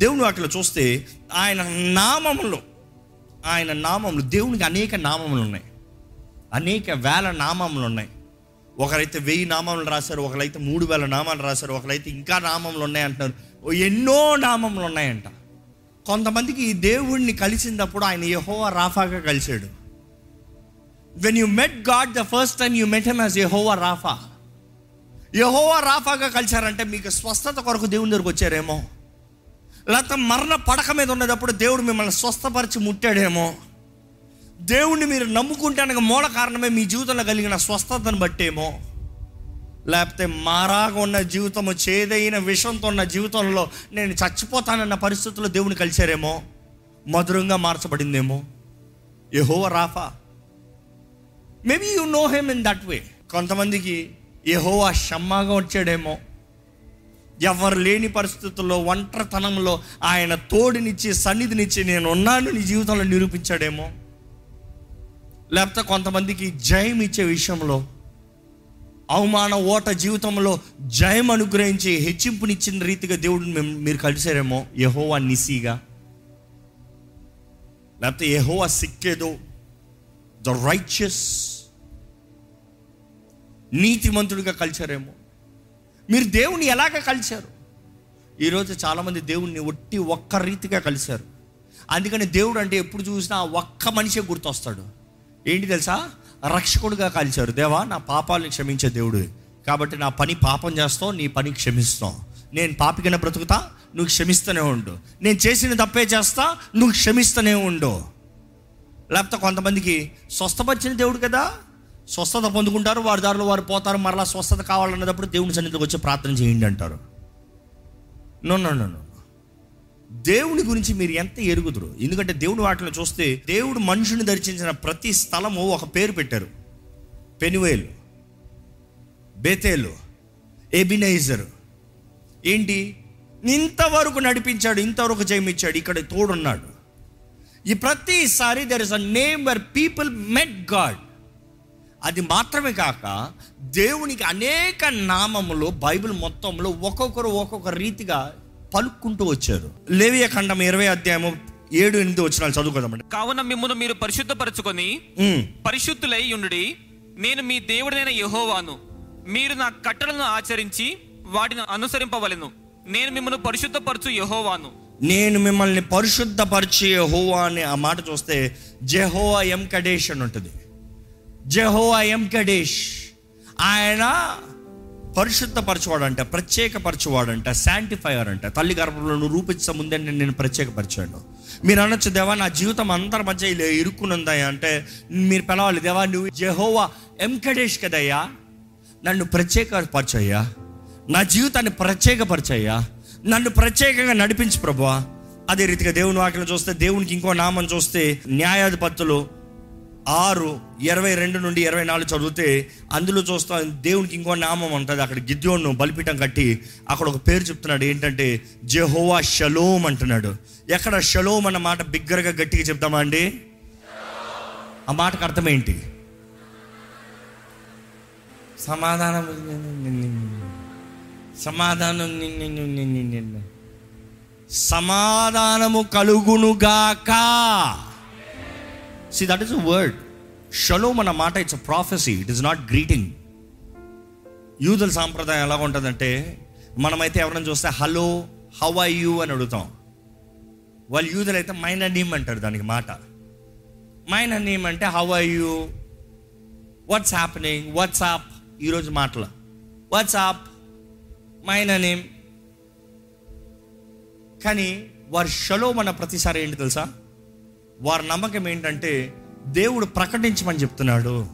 దేవుని వాటిలో చూస్తే ఆయన నామములు ఆయన నామములు దేవునికి అనేక నామములు ఉన్నాయి. అనేక వేల నామములు ఉన్నాయి. ఒకరైతే వెయ్యి నామములు రాశారు ఒకరైతే మూడు వేల నామాలు రాశారు ఒకరైతే ఇంకా నామములు ఉన్నాయి అంటున్నారు. ఓ ఎన్నో నామములు ఉన్నాయంట. కొంతమందికి ఈ దేవుణ్ణి కలిసినప్పుడు ఆయన యహోవా రాఫాగా కలిశాడు. When you met God the first time you met him as Jehovah Rapha. Jehovah రాఫాగా కలిశారంటే మీకు స్వస్థత కొరకు దేవుని దగ్గరకు వచ్చారేమో? లేకపోతే మరణ పడక మీద ఉండేటప్పుడు దేవుడు మిమ్మల్ని స్వస్థపరిచి ముట్టాడేమో. దేవుణ్ణి మీరు నమ్ముకుంటానికి మూల కారణమే మీ జీవితంలో కలిగిన స్వస్థతను బట్టేమో. లేకపోతే మారాగా ఉన్న జీవితము చేదైన విషంతో ఉన్న జీవితంలో నేను చచ్చిపోతానన్న పరిస్థితుల్లో దేవుని కలిశారేమో. మధురంగా మార్చబడిందేమో. Jehovah Rapha. Maybe you know him in that way కొంతమందికి యహోవా షమ్మాగా వచ్చాడేమో. ఎవరు లేని పరిస్థితుల్లో ఒంటరితనంలో ఆయన తోడునిచ్చి సన్నిధినిచ్చి నేను ఉన్నాను నీ జీవితంలో నిరూపించాడేమో. లేకపోతే కొంతమందికి జయం ఇచ్చే విషయంలో అవమాన ఓట జీవితంలో జయం అనుగ్రహించి హెచ్చింపునిచ్చిన రీతిగా దేవుడిని మేము- మీరు కలిసారేమో యహోవా నిసిగా. లేకపోతే యహోవా సిక్కేదో ద రైచియస్ నీతిమంతుడిగా కలిశారేమో. మీరు దేవుని ఎలాగ కలిశారు? ఈరోజు చాలామంది దేవుణ్ణి ఒట్టి ఒక్క రీతిగా కలిశారు. అందుకని దేవుడు అంటే ఎప్పుడు చూసినా ఒక్క మనిషే గుర్తొస్తాడు. ఏంటి తెలుసా? రక్షకుడుగా కలిశారు దేవా నా పాపాలను క్షమించే దేవుడు. కాబట్టి నా పని పాపం చేస్తావు నీ పని క్షమిస్తావు. నేను పాపికన బ్రతుకుతా నువ్వు క్షమిస్తూనే ఉండు. నేను చేసిన తప్పే చేస్తా నువ్వు క్షమిస్తూనే ఉండు. లేకపోతే కొంతమందికి స్వస్థపరిచిన దేవుడు కదా? స్వస్థత పొందుకుంటారు వారి దారిలో వారు పోతారు మరలా స్వస్థత కావాలన్నప్పుడు దేవుని సన్నిధికి వచ్చి ప్రార్థన చేయండి అంటారు. నో నో నో దేవుని గురించి మీరు ఎంత ఎరుగుదురు? ఎందుకంటే దేవుని వాటిలో చూస్తే దేవుడు మనుషుని దర్శించిన ప్రతి స్థలము ఒక పేరు పెట్టారు. Penuel Bethel Ebenezer. ఏంటి? ఇంతవరకు నడిపించాడు ఇంతవరకు జయమిచ్చాడు ఇక్కడ తోడున్నాడు. ఈ ప్రతిసారి there is a name where people met God అది మాత్రమే కాక దేవునికి అనేక నామములు బైబిల్ మొత్తంలో ఒక్కొక్కరు ఒక్కొక్క రీతిగా పలుక్కుంటూ వచ్చారు. లేవియ ఖండం ఇరవై అధ్యాయము ఏడు ఎనిమిది వచ్చినాలు చదువుకోదామండి. కావున మిమ్మును మీరు పరిశుద్ధపరచుకొని పరిశుద్ధులై ఉండుడి. నేను మీ దేవుడైన యెహోవాను. మీరు నా కట్టడలను ఆచరించి వాటిని అనుసరింపవలెను. నేను మిమ్మల్ని పరిశుద్ధపరచు యెహోవాను. నేను మిమ్మల్ని పరిశుద్ధపరిచే హోవా అనే ఆ మాట చూస్తే జెహోవా ఎం కడేష్ అని ఉంటుంది. Jehovah M Kadesh. ఆయన పరిశుద్ధపరచువాడంట ప్రత్యేకపరచువాడంట శాంటిఫైయర్ అంట. తల్లి గర్భంలో నువ్వు రూపించే ముందే నేను నేను ప్రత్యేకపరిచాను. మీరు అనొచ్చు దేవా నా జీవితం అందరి మధ్య ఇలా ఇరుక్కునుందయ్యా. అంటే మీరు పిలవాలి దేవా నువ్వు జెహోవా ఎంకడేష్ కదయ్యా? నన్ను ప్రత్యేకపరచయ్యా. నా జీవితాన్ని ప్రత్యేకపరచయ్యా. నన్ను ప్రత్యేకంగా నడిపించు ప్రభువా. అదే రీతిగా దేవుని వాక్యం చూస్తే దేవునికి ఇంకో నామం చూస్తే న్యాయాధిపతులు ఆరు ఇరవై రెండు నుండి ఇరవై నాలుగు చదివితే అందులో చూస్తాం దేవునికి ఇంకో నామం ఉంటుంది. అక్కడ గిద్యోను బలిపీఠం కట్టి అక్కడ ఒక పేరు చెప్తున్నాడు. ఏంటంటే జెహోవా షలోమ్ అంటున్నాడు. ఎక్కడ షలోమ్ అన్న మాట బిగ్గరగా గట్టిగా చెప్తామా అండి? ఆ మాటకు అర్థం ఏంటి? సమాధానం సమాధానం సమాధానము కలుగునుగాక. See that is a word shalom అన్న మాట it's a prophecy it is not greeting యూదుల సాంప్రదాయం ఎలా ఉంటుందంటే మనమైతే ఎవరైనా చూస్తే హలో హౌ ఐ యూ అని అడుగుతాం. వాళ్ళు యూదులు అయితే మైన నేమ్ అంటారు దానికి మాట. మైన నేమ్ అంటే how I you what's happening WhatsApp ఈరోజు మాటలు. వాట్సాప్ మైన నేమ్ కానీ వారు షలోమ్ అన్న ప్రతిసారి ఏంటి తెలుసా? వారి నమ్మకం ఏంటంటే దేవుడు ప్రకటించమని చెప్తున్నాడు.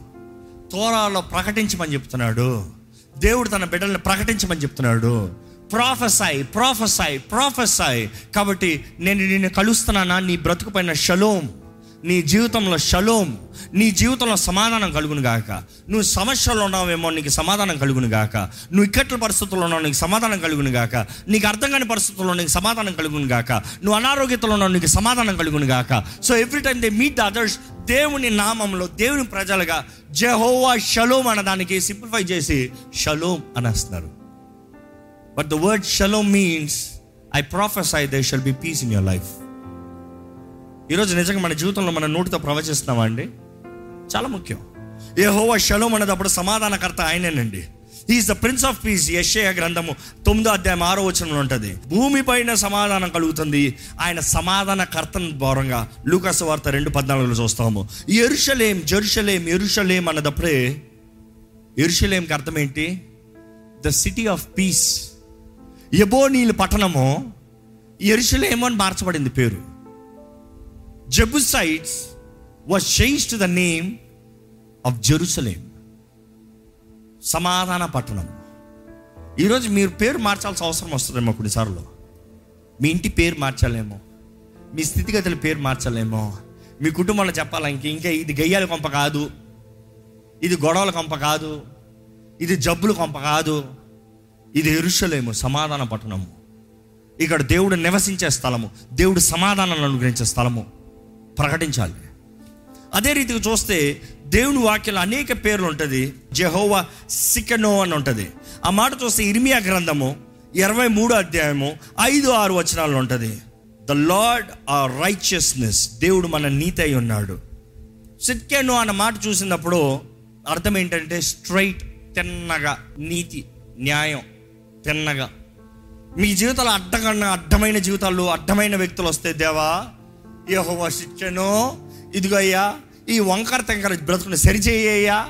తోరాలో ప్రకటించమని చెప్తున్నాడు. దేవుడు తన బిడ్డల్ని ప్రకటించమని చెప్తున్నాడు. ప్రాఫెసాయ్ ప్రాఫెసాయ్ ప్రాఫెసాయ్ కాబట్టి నేను నిన్ను కలుస్తున్నానా? నీ బ్రతుకు పైన నీ జీవితంలో షలోం నీ జీవితంలో సమాధానం కలుగును గాక. నువ్వు సమస్యల్లో ఉన్నావేమో నీకు సమాధానం కలుగును గాక. నువ్వు ఇక్కట్ల పరిస్థితుల్లో ఉన్నావు నీకు సమాధానం కలుగును గాక. నీకు అర్థం కాని పరిస్థితుల్లో నీకు సమాధానం కలుగును గాక. నువ్వు అనారోగ్యతలో ఉన్నావు నీకు సమాధానం కలుగును గాక. So every time they meet the others దేవుని నామంలో దేవుని ప్రజలుగా జెహోవా షలోం అన్నదానికి సింప్లిఫై చేసి shalom అనేస్తున్నారు. But the word shalom means I prophesy they shall be peace in your life ఈరోజు నిజంగా మన జీవితంలో మన నోటితో ప్రవచిస్తున్నామా అండి? చాలా ముఖ్యం. ఏ హోవా షలోం అనేటప్పుడు సమాధానకర్త ఆయనేనండి. Is the prince of peace Yeshaya గ్రంథము తొమ్మిదో అధ్యాయం ఆరో వచనంలో ఉంటుంది. భూమి పైన సమాధానం కలుగుతుంది. ఆయన సమాధాన కర్తన ద్వారంగా లూకాస్ వార్త రెండు పద్నాలుగులో చూస్తాము. ఎరుషలేం జెరుషలేం ఎరుషలేం అన్నదప్పుడే ఎరుషలేంకి అర్థం ఏంటి ద సిటీ ఆఫ్ పీస్ ఎబోనీలు పట్టణము ఎరుషలేం అని మార్చబడింది పేరు. Jebusites was change to the name of Jerusalem సమాధాన పట్టణం. ఈరోజు మీరు పేరు మార్చాల్సిన అవసరం వస్తుందేమో కొన్నిసార్లు మీ ఇంటి పేరు మార్చాలేమో. మీ స్థితిగతుల పేరు మార్చాలేమో. మీ కుటుంబంలో చెప్పాలా ఇంక ఇంకా ఇది గయ్యాల కొంప కాదు. ఇది గొడవల కొంప కాదు. ఇది జబ్బుల కొంప కాదు. ఇది ఎరుషలేము సమాధాన పట్టణము. ఇక్కడ దేవుడు నివసించే స్థలము. దేవుడు సమాధానాన్ని అనుగ్రహించే స్థలము. ప్రకటించాలి. అదే రీతిగా చూస్తే దేవుని వాక్యంలో అనేక పేర్లు ఉంటుంది. జెహోవా సికనో అని ఉంటుంది. ఆ మాట చూస్తే ఇర్మియా గ్రంథము ఇరవై మూడో అధ్యాయము ఐదు ఆరు వచనాలు ఉంటుంది. ద లార్డ్ ఆ రైచియస్నెస్ దేవుడు మన నీతి అయి ఉన్నాడు. సిట్కెనో అన్న మాట చూసినప్పుడు అర్థం ఏంటంటే స్ట్రైట్ తిన్నగా నీతి న్యాయం తిన్నగా. మీ జీవితాలు అడ్డకన్నా అడ్డమైన జీవితాలు అడ్డమైన వ్యక్తులు వస్తే దేవా యెహోవా శిక్షను. ఇదిగో అయ్యా ఈ వంకర తెంకర బ్రతుకుని సరిచేయ్యా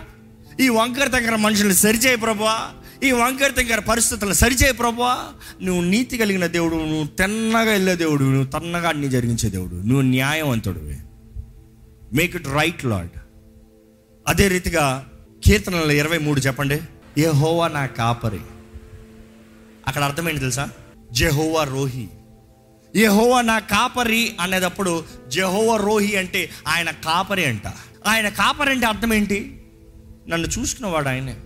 ఈ వంకర తెంకర మనుషుల్ని సరిచేయ ప్రభా ఈ వంకర తెంకర పరిస్థితులను సరిచేయ ప్రభా నువ్వు నీతి కలిగిన దేవుడు నువ్వు తిన్నగా వెళ్ళే దేవుడు నువ్వు తన్నగా అన్ని జరిగించే దేవుడు. నువ్వు న్యాయవంతుడివి మేక్ ఇట్ రైట్ లాడ్ అదే రీతిగా కీర్తనలు ఇరవై మూడు చెప్పండి. ఏ హోవా నా కాపరి. అక్కడ అర్థమైంది తెలుసా? జెహోవా రోహి. యెహోవా నా కాపరి అనేటప్పుడు జహోవ రోహి అంటే ఆయన కాపరి అంట. ఆయన కాపరి అంటే అర్థం ఏంటి? నన్ను చూసుకున్నవాడు ఆయనే.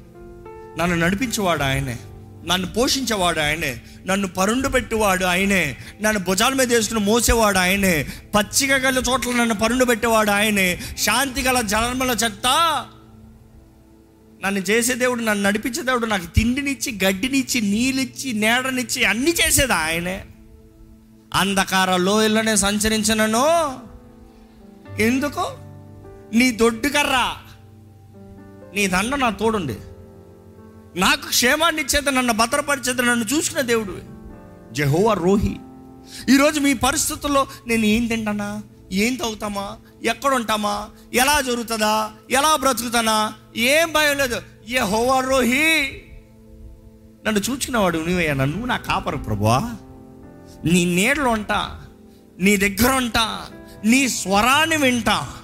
నన్ను నడిపించేవాడు ఆయనే. నన్ను పోషించేవాడు ఆయనే. నన్ను పరుండు పెట్టేవాడు ఆయనే. నన్ను భుజాల మీద వేసుకుని మోసేవాడు ఆయనే. పచ్చిక గల చోట్ల నన్ను పరుండు పెట్టేవాడు ఆయనే. శాంతి గల జన్మల చెత్త. నన్ను చేసే దేవుడు నన్ను నడిపించే దేవుడు నాకు తిండినిచ్చి గడ్డినిచ్చి నీళ్ళిచ్చి నీడనిచ్చి అన్ని చేసేది ఆయనే. అంధకార లోయలోనే సంచరించినను. ఎందుకు? నీ దొడ్డుకర్రా నీ దండ నా తోడుండి నాకు క్షేమాన్ని ఇచ్చేది నన్ను భద్రపరిచేది నన్ను చూసుకునే దేవుడు జహోవా రోహి. ఈరోజు మీ పరిస్థితుల్లో నేను ఏం తింటానా? ఏం తాగుతామా? ఎక్కడ ఉంటామా? ఎలా జరుగుతుందా? ఎలా బ్రతుకుతానా? ఏం భయం లేదు. ఏ హోవా రోహి. నన్ను చూచుకున్నవాడు నువ్వయ్యా నన్ను నా కాపరు ప్రభువా. నీ నీడలో ఉంటా నీ దగ్గర ఉంటా నీ స్వరాన్ని వింటా.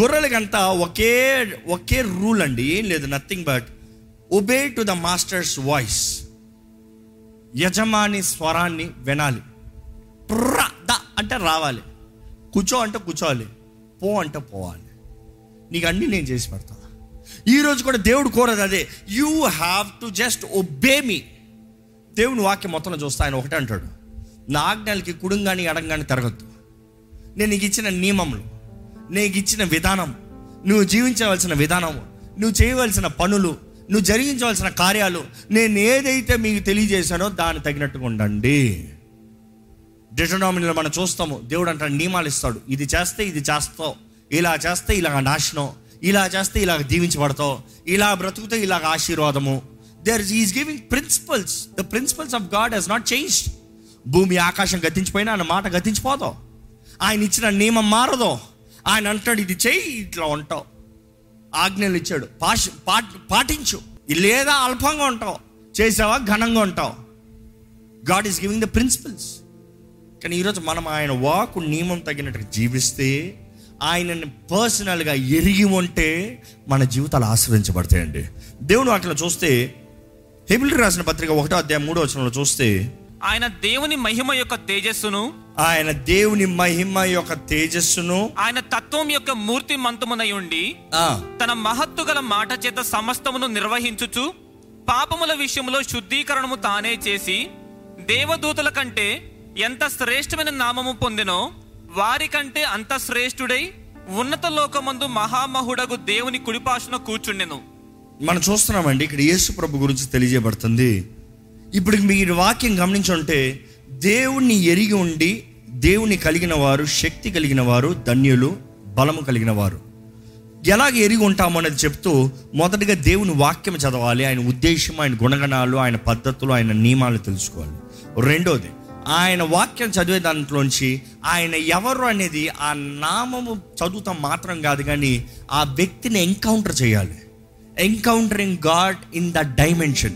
గొర్రెలకంతా ఒకే ఒకే రూల్ అండి ఏం లేదు nothing but obey to the master's voice యజమాని స్వరాన్ని వినాలి. ట్రా ద అంటే రావాలి. కూర్చో అంటే కూర్చోవాలి పో అంటే పోవాలి. నీకు అన్ని నేను చేసి పెడతా. ఈరోజు కూడా దేవుడు కోరదు అదే you have to just obey మీ దేవుని వాక్యం మొత్తంలో చూస్తా ఆయన ఒకటే అంటాడు. నా ఆజ్ఞలకి కుడుంగాని ఎడంగాని తిరగద్దు. నేను నీకు ఇచ్చిన నియమములు నీకు ఇచ్చిన విధానం నువ్వు జీవించవలసిన విధానం నువ్వు చేయవలసిన పనులు నువ్వు జరిగించవలసిన కార్యాలు నేను ఏదైతే మీకు తెలియజేశానో దాన్ని తగినట్టుగా ఉండండి. డిటనామినలో మనం చూస్తాము దేవుడు అంటే నియమాలు ఇస్తాడు. ఇది చేస్తే ఇది చేస్తావు ఇలా చేస్తే ఇలాగ నాశనం ఇలా చేస్తే ఇలాగ దీవించబడతావు ఇలా బ్రతుకుతే ఇలాగ ఆశీర్వాదము. There is giving principles the principles of God he's not changed భూమి ఆకాశం గతించిపోయినా ఆయన మాట గతించిపోతావు ఆయన ఇచ్చిన నియమం మారదు. ఆయన అంటాడు ఇది చెయ్యి ఇట్లా ఉంటావు. ఆజ్ఞలు ఇచ్చాడు. పాష పాటించు. లేదా అల్పంగా ఉంటావు. చేసావా ఘనంగా ఉంటావు. God is giving the principles కానీ ఈరోజు మనం ఆయన వాకు నియమం తగినట్టుగా జీవిస్తే ఆయనని పర్సనల్గా ఎరిగి ఉంటే మన జీవితాలు ఆశ్రయించబడతాయండి. దేవుని వాటిలో చూస్తే హెబిల్ రాసిన పత్రిక ఒకటో అధ్యాయం మూడో వచనంలో చూస్తే ఆయన దేవుని మహిమ యొక్క తేజస్సును ఆయన దేవుని మహిమ యొక్క తేజస్సును ఆయన తత్వం యొక్క మూర్తి మంతమునై ఉండి తన మహత్తు గల మాట చేత సమస్తమును నిర్వహించుచు పాపముల విషయంలో శుద్ధీకరణము తానే చేసి దేవదూతల కంటే ఎంత శ్రేష్టమైన నామము పొందినో వారి కంటే అంత శ్రేష్ఠుడై ఉన్నత లోకమందు మహామహుడగు దేవుని కుడిపాశున కూర్చుండెను. మనం చూస్తున్నామండి ఇక్కడ యేసు ప్రభు గురించి తెలియజేయబడుతుంది. ఇప్పుడు మీరు వాక్యం గమనించుంటే దేవుణ్ణి ఎరిగి ఉండి దేవుని కలిగిన వారు శక్తి కలిగిన వారు ధన్యులు బలము కలిగిన వారు. ఎలాగ ఎరిగి ఉంటాము అనేది చెప్తూ మొదటగా దేవుని వాక్యం చదవాలి ఆయన ఉద్దేశం ఆయన గుణగణాలు ఆయన పద్ధతులు ఆయన నియమాలు తెలుసుకోవాలి. రెండోది ఆయన వాక్యం చదివే దాంట్లోంచి ఆయన ఎవరు అనేది ఆ నామము చదువుతాం మాత్రం కాదు కానీ ఆ వ్యక్తిని ఎన్కౌంటర్ చేయాలి. Encountering God in the dimension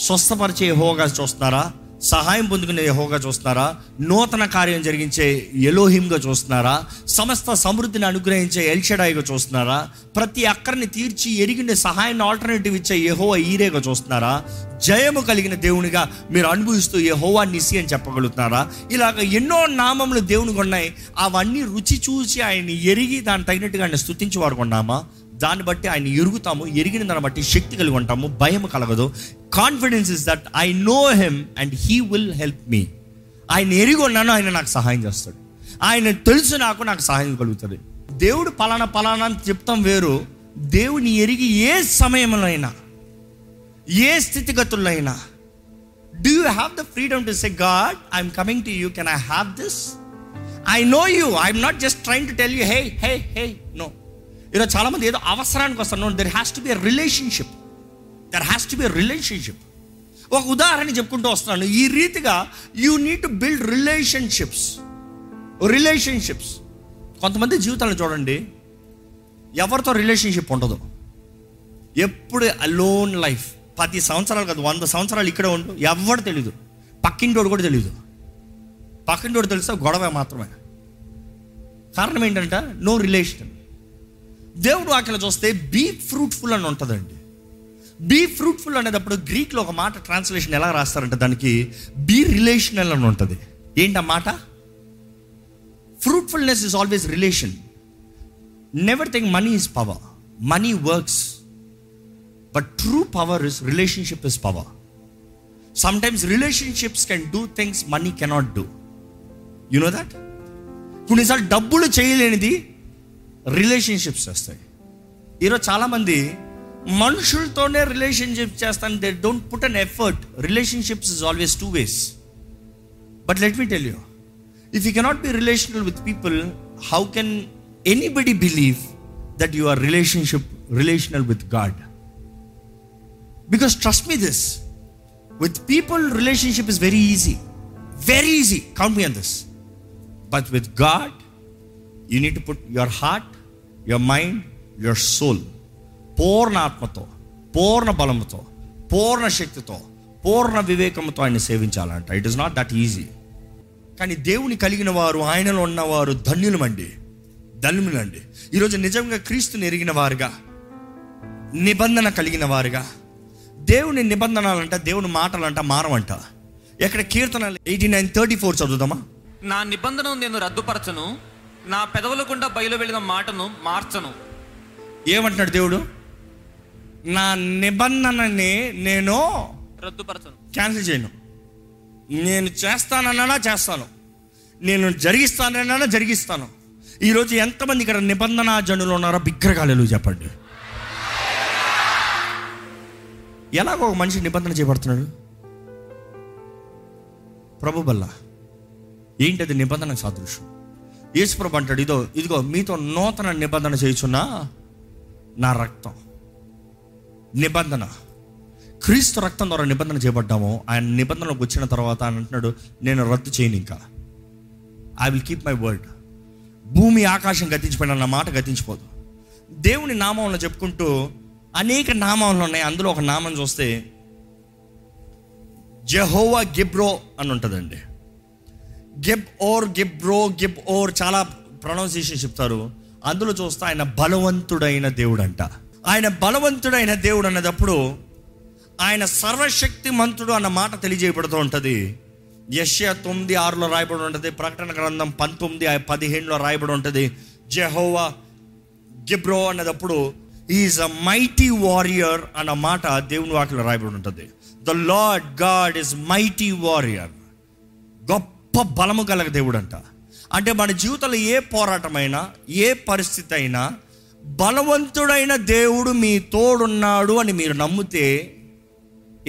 స్వస్థపరిచే హోగా చూస్తున్నారా? సహాయం పొందుకునే హోగా చూస్తున్నారా? నూతన కార్యం జరిగించే ఎలోహింగా చూస్తున్నారా? సమస్త సమృద్ధిని అనుగ్రహించే ఎల్షడాయిగా చూస్తున్నారా? ప్రతి అక్కరిని తీర్చి ఎరిగిన సహాయాన్ని ఆల్టర్నేటివ్ ఇచ్చే యహోవ ఈరేగా చూస్తున్నారా? జయము కలిగిన దేవునిగా మీరు అనుభవిస్తూ యహోవా నిసి అని చెప్పగలుగుతున్నారా? ఇలాగ ఎన్నో నామములు దేవునికి ఉన్నాయి. అవన్నీ రుచి చూసి ఆయన్ని ఎరిగి దాన్ని తగినట్టుగా ఆయన స్థుతించి వారు దాన్ని బట్టి ఆయన ఎరుగుతాము ఎరిగిన దాన్ని బట్టి శక్తి కలిగి ఉంటాము భయం కలగదు. Confidence is that I know him and he will help me ఆయన ఎరిగి ఉన్నాను ఆయన నాకు సహాయం చేస్తాడు. ఆయన తెలుసు నాకు నాకు సహాయం కలుగుతుంది. దేవుడు పలానా పలానా అని చెప్తాం వేరు. దేవుని ఎరిగి ఏ సమయంలో అయినా ఏ స్థితిగతుల్లో అయినా do you have the freedom to say God I'm coming to you can I have this I know you I'm not just train to tell you hey hey hey no ఈరోజు చాలామంది ఏదో అవసరానికి వస్తారు. There has to be relationship there has to be relationship ఒక ఉదాహరణ చెప్పుకుంటూ వస్తున్నాను. ఈ రీతిగా you need to build relationships relationships కొంతమంది జీవితాలను చూడండి. ఎవరితో రిలేషన్షిప్ ఉండదు? ఎప్పుడు అలోన్ లైఫ్ పది సంవత్సరాలు కాదు వంద సంవత్సరాలు ఇక్కడ ఉండు. ఎవరు తెలీదు. పక్కింటోడు కూడా తెలియదు పక్కింటోడు తెలిస్తే గొడవ మాత్రమే. కారణం ఏంటంటే నో రిలేషన్ దేవుడు వాక్యలో చూస్తే బీ ఫ్రూట్ఫుల్ అని ఉంటుందండి. బీ ఫ్రూట్ఫుల్ అనేటప్పుడు గ్రీక్లో ఒక మాట ట్రాన్స్లేషన్ ఎలా రాస్తారంటే దానికి బీ రిలేషనల్ అని ఉంటుంది. ఏంటి ఆ మాట? Fruitfulness is always relation never think money is power money works but true power is relationship is power sometimes relationships can do things money cannot do you know that కొన్నిసార్లు డబ్బులు చేయలేనిది relationships చేస్తాయి ఈరోజు చాలామంది మనుషులతోనే రిలేషన్షిప్ చేస్తాను they don't put an effort relationships is always two ways but let me tell you if you cannot be relational with people how can anybody believe that you are relationship relational with God because trust me this with people relationship is very easy very easy count me on this but with God you need to put your heart your mind your soul పూర్ణ ఆత్మతో పూర్ణ బలంతో పూర్ణ శక్తితో పూర్ణ వివేకంతో ఆయన సేవించాలంట. It is not that easy కానీ దేవుని కలిగిన వారు ఆయనలో ఉన్నవారు ధన్యులమండి. ధన్యులండి ఈరోజు నిజంగా క్రీస్తుని ఎరిగిన వారుగా నిబంధన కలిగిన వారుగా దేవుని నిబంధనలంట దేవుని మాటలంట మారవంట. ఎక్కడ కీర్తన ఎయిటీ నైన్ థర్టీ ఫోర్ చదువుదామా? నా నిబంధన నేను రద్దుపరచను. నా పెదవుల గుండా బయలు వెళ్ళిన మాటను మార్చను. ఏమంటున్నాడు దేవుడు? నా నిబంధనని నేను రద్దుపరచను. క్యాన్సిల్ చేయను. నేను చేస్తానన్నా చేస్తాను. నేను జరిగిస్తానన్నా జరిగిస్తాను. ఈరోజు ఎంతమంది ఇక్కడ నిబంధన జనులు ఉన్నారో బిగ్గరగాలు చెప్పండి. ఎలాగో ఒక మనిషి నిబంధన చేయబడుతున్నాడు? ప్రభు బల్ల ఏంటది నిబంధన సాదృశ్యం? యేసుప్రభు అంటాడు ఇదో ఇదిగో మీతో నూతన నిబంధన చేయుచున్నా నా రక్తం. నిబంధన. క్రీస్తు రక్తం ద్వారా నిబంధన చేయబడ్డాము. ఆయన నిబంధనలోకి వచ్చిన తర్వాత ఆయన అంటున్నాడు నేను రద్దు చేయను ఇంకా. I will keep my word భూమి ఆకాశం గతించిపోయిన నా మాట గతించిపోదు. దేవుని నామంలో చెప్పుకుంటూ అనేక నామాలు ఉన్నాయి. అందులో ఒక నామం చూస్తే జెహోవా గిబ్రో అని ఉంటుందండి. Gib or Gibbor gib or చాలా ప్రొనౌన్సియేషన్ చెప్తారు. అందులో చూస్తే ఆయన బలవంతుడైన దేవుడు అంట ఆయన బలవంతుడైన దేవుడు అన్నదప్పుడు ఆయన సర్వశక్తిమంతుడు అన్న మాట తెలియజేయబడుతూ ఉంటుంది. యష్యా తొమ్మిది ఆరులో రాయబడి ఉంటుంది. ప్రకటన గ్రంథం పంతొమ్మిది పదిహేనులో రాయబడి ఉంటుంది. జెహోవా గిబ్రో అన్నదప్పుడు ఈజ్ అ మైటీ వారియర్ అన్న మాట దేవుని వాటిలో రాయబడి ఉంటుంది. The Lord God is mighty warrior గొప్ప బలము కలగ దేవుడు అంట అంటే మన జీవితంలో ఏ పోరాటమైనా ఏ పరిస్థితి అయినా బలవంతుడైన దేవుడు మీ తోడున్నాడు అని మీరు నమ్మితే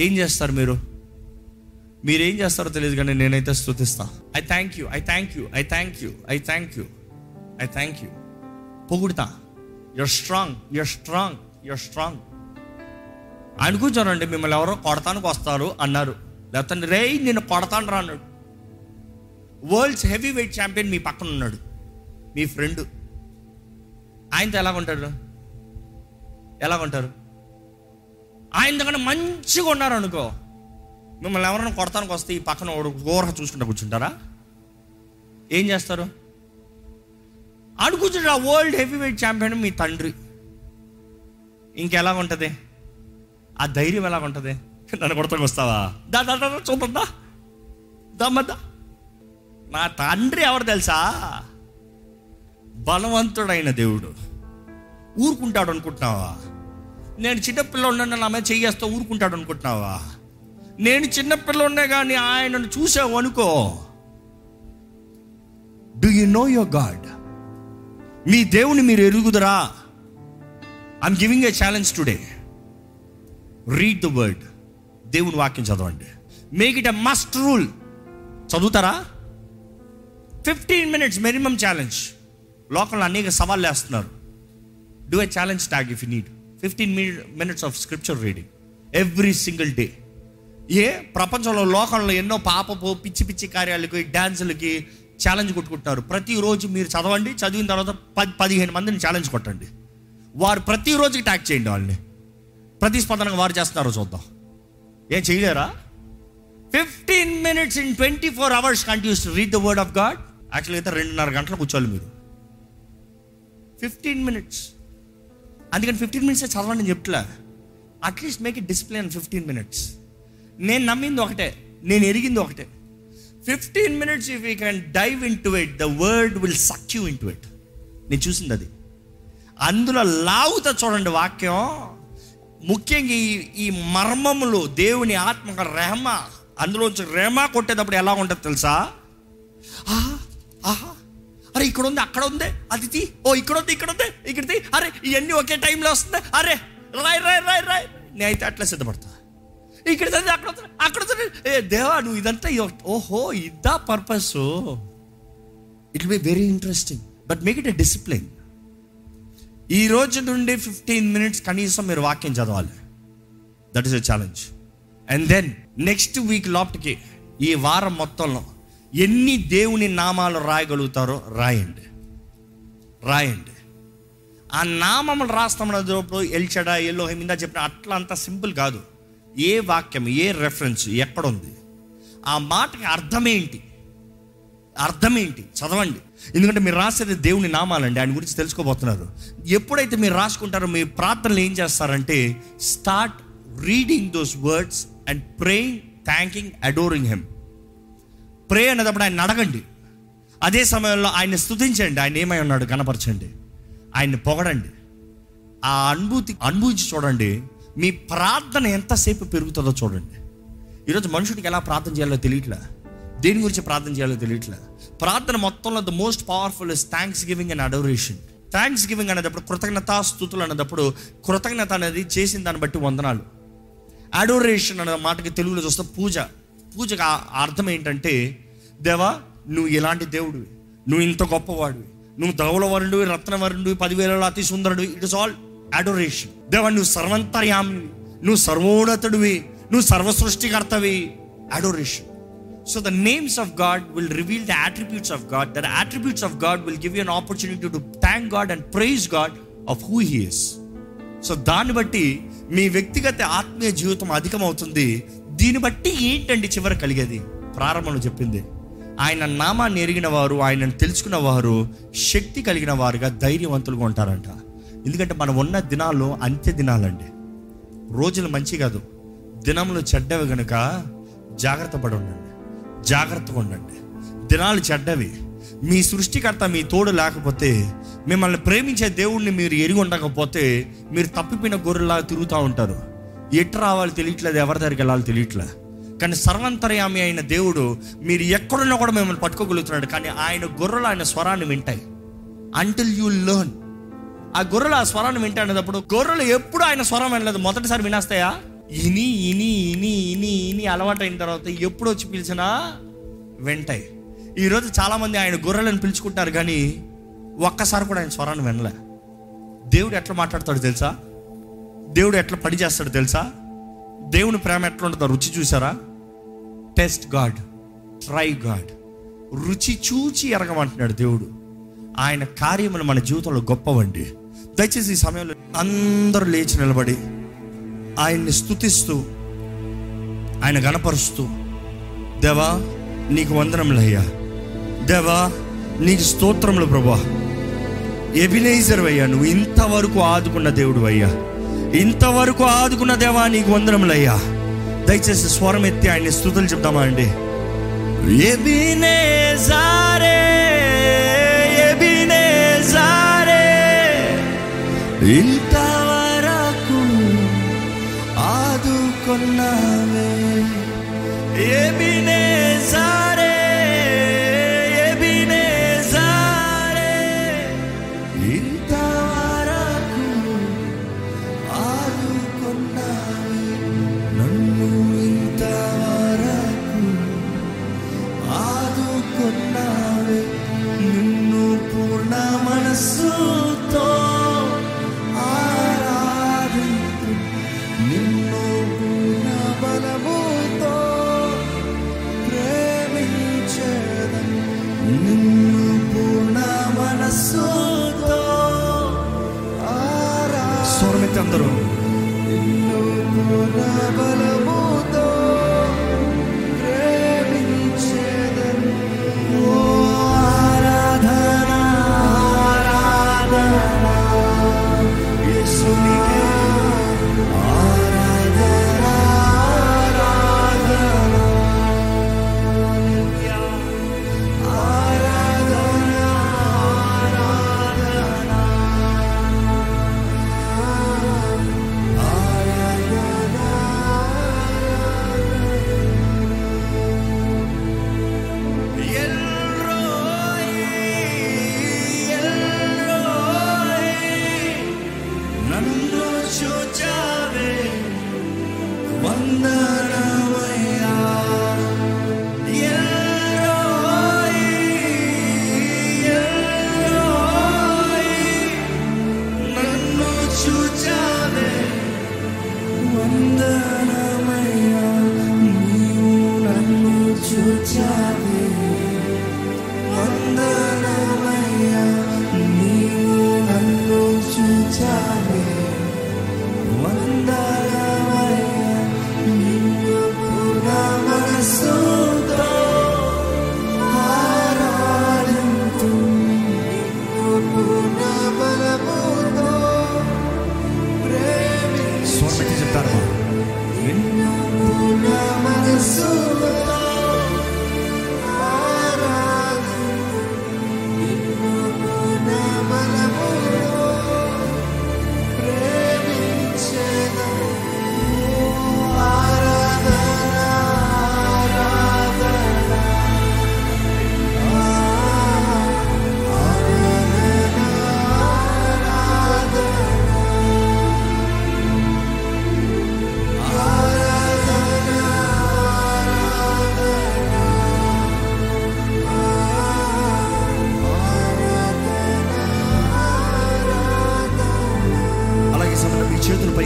ఏం చేస్తారు మీరు? మీరేం చేస్తారో తెలియదు కానీ నేనైతే స్థుతిస్తా I thank you I thank you I thank you I thank you I thank you పొగుడుతా. You're strong you're strong you're strong ఆయన మిమ్మల్ని ఎవరో కొడతానికి వస్తారు అన్నారు. లేకపోతే రే నేను కొడతాను రా అన్నాడు. వరల్డ్స్ హెవీ వెయిట్ ఛాంపియన్ మీ పక్కన ఉన్నాడు. మీ ఫ్రెండ్. ఆయనతో ఎలా ఉంటాడు ఎలా ఉంటారు ఆయన దగ్గర మంచిగా ఉన్నారు అనుకో. మిమ్మల్ని ఎవరైనా కొడతానికి వస్తే ఈ పక్కన ఒకడు ఘోర చూసుకుంటా కూర్చుంటారా? ఏం చేస్తారు? ఆడు కూర్చుంటారు ఆ వరల్డ్ హెవీ వెయిట్ ఛాంపియన్ మీ తండ్రి. ఇంకెలా ఉంటుంది ఆ ధైర్యం ఎలా ఉంటుంది నన్ను కొడతానికి వస్తావా? దా దా చూద్దాం దమ్మద్దా నా తండ్రి ఎవరు తెలుసా? బలవంతుడైన దేవుడు. ఊరుకుంటాడు అనుకుంటున్నావా? నేను చిన్నపిల్ల నా మీద చెయ్యేస్తా ఊరుకుంటాడు అనుకుంటున్నావా? నేను చిన్నపిల్ల కానీ ఆయనను చూసావు అనుకో. Do you know your God మీ దేవుని మీరు ఎరుగుదరా? I'm giving a challenge today read the word దేవుని వాక్యం చదవండి. Make it a must rule చదువుతారా? ఫిఫ్టీన్ మినిట్స్ మినిమం ఛాలెంజ్ లోకంలో అనేక సవాళ్ళు వేస్తున్నారు. Do a challenge tag if you need fifteen minutes of scripture reading every single day ఏ ప్రపంచంలో లోకంలో ఎన్నో పాపపు పిచ్చి పిచ్చి కార్యాలకి డ్యాన్సులకి ఛాలెంజ్ కొట్టుకుంటున్నారు. ప్రతిరోజు మీరు చదవండి చదివిన తర్వాత పది పదిహేను మందిని ఛాలెంజ్ కొట్టండి. వారు ప్రతిరోజుకి ట్యాగ్ చేయండి వాళ్ళని. ప్రతిస్పందనగా వారు చేస్తున్నారో చూద్దాం. ఏం చేయలేరా? Fifteen minutes in twenty four hours continues read the word of God యాక్చువల్గా అయితే రెండున్నర గంటలు కూర్చోవాలి మీరు. ఫిఫ్టీన్ మినిట్స్ అందుకని ఫిఫ్టీన్ మినిట్స్ చదవండి అని చెప్తలే at least make it discipline fifteen minutes నేను నమ్మింది ఒకటే. నేను ఎరిగింది ఒకటే. Fifteen minutes if you can dive into it the word will suck you into it నేను చూసింది అది. అందులో లాగుతా చూడండి వాక్యం. ముఖ్యంగా ఈ ఈ మర్మములు దేవుని ఆత్మ రెహమ. అందులోంచి రెహమ కొట్టేటప్పుడు ఎలా ఉంటుంది తెలుసా ఆహా, అరే ఇక్కడ ఉంది అక్కడ ఉంది అది తీ. ఓ ఇక్కడ ఉంది ఇక్కడ ఉంది ఇక్కడ తీ అరే ఇవన్నీ ఒకే టైంలో వస్తుంది అరే రాయ్ రాయ్ రాయ్ రాయ్. నేను అయితే అట్లా సిద్ధపడతా. ఇక్కడ అక్కడ అక్కడ ఏ దేవా నువ్వు ఇదంతా ఓహో ఇదా purpose it be very interesting but make it a discipline ఈ రోజు నుండి ఫిఫ్టీన్ మినిట్స్ కనీసం మీరు వాక్యం చదవాలి. That is a challenge and then next week లోపటికి ఈ వారం మొత్తంలో ఎన్ని దేవుని నామాలు రాయగలుగుతారో రాయండి. రాయండి. ఆ నామములు రాస్తామన్నప్పుడు ఎల్చడా ఎల్లో హిమిందా చెప్పిన అట్లా అంత సింపుల్ కాదు. ఏ వాక్యం ఏ రెఫరెన్స్ ఎక్కడుంది? ఆ మాటకి అర్థమేంటి? అర్థమేంటి? చదవండి. ఎందుకంటే మీరు రాసేది దేవుని నామాలండి ఆయన గురించి తెలుసుకోబోతున్నారు. ఎప్పుడైతే మీరు రాసుకుంటారో మీ ప్రార్థనలు ఏం చేస్తారంటే start reading those words and praying thanking adoring him pray అనేటప్పుడు ఆయన అడగండి అదే సమయంలో ఆయన స్థుతించండి ఆయన ఏమై ఉన్నాడు కనపరచండి. ఆయన్ని పొగడండి. ఆ అనుభూతి అనుభూతి చూడండి. మీ ప్రార్థన ఎంతసేపు పెరుగుతుందో చూడండి. ఈరోజు మనుషుడికి ఎలా ప్రార్థన చేయాలో తెలియట్లే? దేని గురించి ప్రార్థన చేయాలో తెలియట్లే? ప్రార్థన మొత్తంలో the most powerful is thanksgiving and adoration thanksgiving అనేటప్పుడు కృతజ్ఞత స్థుతులు అనేటప్పుడు కృతజ్ఞత అనేది చేసిన దాన్ని బట్టి వందనాలు. అడోరేషన్ అనే మాటకి తెలుగులో చూస్తే పూజ. పూజకు అర్థం ఏంటంటే దేవా నువ్వు ఇలాంటి దేవుడివి. నువ్వు ఇంత గొప్పవాడివి. నువ్వు ధవలవరుడు రత్నవరుడు పదివేలలో అతి సుందరుడు ఇట్ ఇస్ ఆల్ అడోరేషన్ దేవా నువ్వు సర్వంతర్యామి నువ్వు సర్వోన్నతుడివి. నువ్వు సర్వసృష్టికర్తవి. Adoration so the names of God will reveal the attributes of God the attributes of God will give you an opportunity to thank God and praise God of who he is so దాన్ని బట్టి మీ వ్యక్తిగత ఆత్మీయ జీవితం అధికమవుతుంది. దీన్ని బట్టి ఏంటండి చివర కలిగేది? ప్రారంభంలో చెప్పింది. ఆయన నామాన్ని ఎరిగిన వారు ఆయనను తెలుసుకున్న వారు శక్తి కలిగిన వారుగా ధైర్యవంతులుగా ఉంటారంట. ఎందుకంటే మనం ఉన్న దినాలు అంత్య దినాలండి. రోజులు మంచి కాదు. దినములు చెడ్డవి గనుక జాగ్రత్త పడి ఉండండి. జాగ్రత్తగా ఉండండి. దినాలు చెడ్డవి. మీ సృష్టికర్త మీ తోడు లేకపోతే మిమ్మల్ని ప్రేమించే దేవుణ్ణి మీరు ఎరిగి ఉండకపోతే మీరు తప్పిపోయిన గొర్రెలా తిరుగుతూ ఉంటారు. ఎటు రావాలి తెలియట్లేదు ఎవరి దగ్గరికి వెళ్ళాలి తెలియట్లే కానీ సర్వంతర్యామి అయిన దేవుడు మీరు ఎక్కడున్నా కూడా మిమ్మల్ని పట్టుకోగలుగుతున్నాడు. కానీ ఆయన గొర్రెలు ఆయన స్వరాన్ని వింటాయి. అంటిల్ యూ లెర్న్ ఆ గొర్రెలు ఆ స్వరాన్ని వింటానేటప్పుడు గొర్రెలు ఎప్పుడు ఆయన స్వరం వినలేదు. మొదటిసారి వినేస్తాయా? ఇని ఇని ఇని ఇని ఇని అలవాటైన తర్వాత ఎప్పుడు వచ్చి పిలిచినా వింటాయి. ఈరోజు చాలామంది ఆయన గొర్రెలను పిలుచుకుంటారు కానీ ఒక్కసారి కూడా ఆయన స్వరాన్ని వినలే. దేవుడు ఎట్లా మాట్లాడతాడు తెలుసా? దేవుడు ఎట్లా పని చేస్తాడు తెలుసా? దేవుని ప్రేమ ఎట్లా ఉంటుందో రుచి చూసారా టెస్ట్ గాడ్ ట్రై గాడ్ రుచి చూచి ఎరగమంటున్నాడు దేవుడు. ఆయన కార్యములు మన జీవితంలో గొప్పవండి. దయచేసి ఈ సమయంలో అందరూ లేచి నిలబడి ఆయన్ని స్తుతిస్తూ ఆయన గణపరుస్తూ దేవా నీకు వందనములయ్యా దేవా నీకు స్తోత్రములు ప్రభా ఎబినైజర్ అయ్యా నువ్వు ఇంతవరకు ఆదుకున్న దేవుడు అయ్యా. ఇంతవరకు ఆదుకున్న దేవా నీకు వందరములయ్యా దయచేసి స్వరం ఎత్తి ఆయన్ని స్థుతులు చెప్తామా అండి? ఇంతవరకు ఆదుకున్నావే. ఎబినేజారే ఎబినేజారే.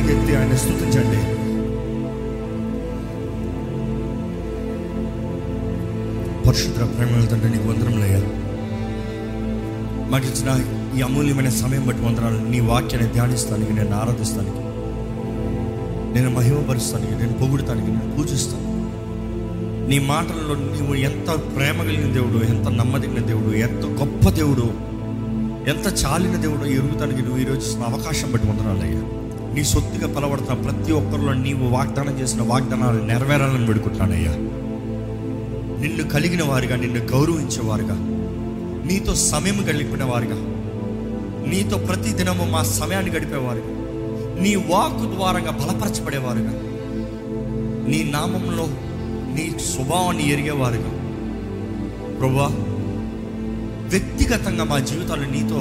పైకెత్తి ఆయన స్థుతించండి పరిశుద్ర ప్రేమ తండ్రి నీకు వందరంలయ్యా మాకు ఇచ్చిన ఈ అమూల్యమైన సమయం బట్టి వందనాలు. నీ వాక్యాన్ని ధ్యానిస్తానికి నేను ఆరాధిస్తానికి నేను మహిమపరుస్తానికి నేను పొగుడతానికి నేను పూజిస్తాను. నీ మాటల్లో నీవు ఎంత ప్రేమ కలిగిన దేవుడు ఎంత నమ్మదగిన దేవుడు ఎంత గొప్ప దేవుడు ఎంత చాలిన దేవుడు ఎరుగుతానికి నువ్వు ఈరోజు ఇచ్చిన అవకాశం బట్టి వందనాలయ్యా నీ సొత్తుగా పలవడుతున్న ప్రతి ఒక్కరిలో నీవు వాగ్దానం చేసిన వాగ్దానాలు నెరవేరాలని పెడుకుంటానయ్యా నిన్ను కలిగిన వారుగా నిన్ను గౌరవించేవారుగా నీతో సమయం గడిపిన వారుగా నీతో ప్రతి దినము మా సమయాన్ని గడిపేవారుగా నీ వాక్ ద్వారంగా బలపరచబడేవారుగా నీ నామంలో నీ స్వభావాన్ని ఎరిగేవారుగా ప్రభా వ్యక్తిగతంగా మా జీవితాలు నీతో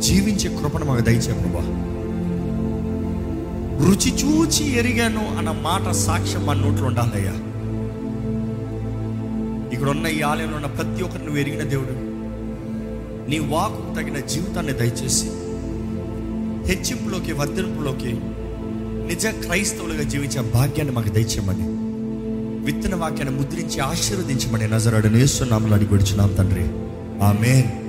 జీవించే కృపను మాకు దయచే ప్రభా. రుచి చూచి ఎరిగాను అన్న మాట సాక్ష్యం మన నోట్లో ఉండాలయ్యా. ఇక్కడ ఉన్న ఈ ఆలయంలో ఉన్న ప్రతి ఒక్కరు నువ్వు ఎరిగిన దేవుడు. నీ వాకు తగిన జీవితాన్ని దయచేసి హెచ్చింపులోకి వర్ధింపులోకి నిజ క్రైస్తవులుగా జీవించే భాగ్యాన్ని మాకు దయచేయమని విత్తన వాక్యాన్ని ముద్రించి ఆశీర్వదించమని నజరాడు నేస్తున్నాములు అడిగి విడుచున్నాం తండ్రి. ఆమెన్.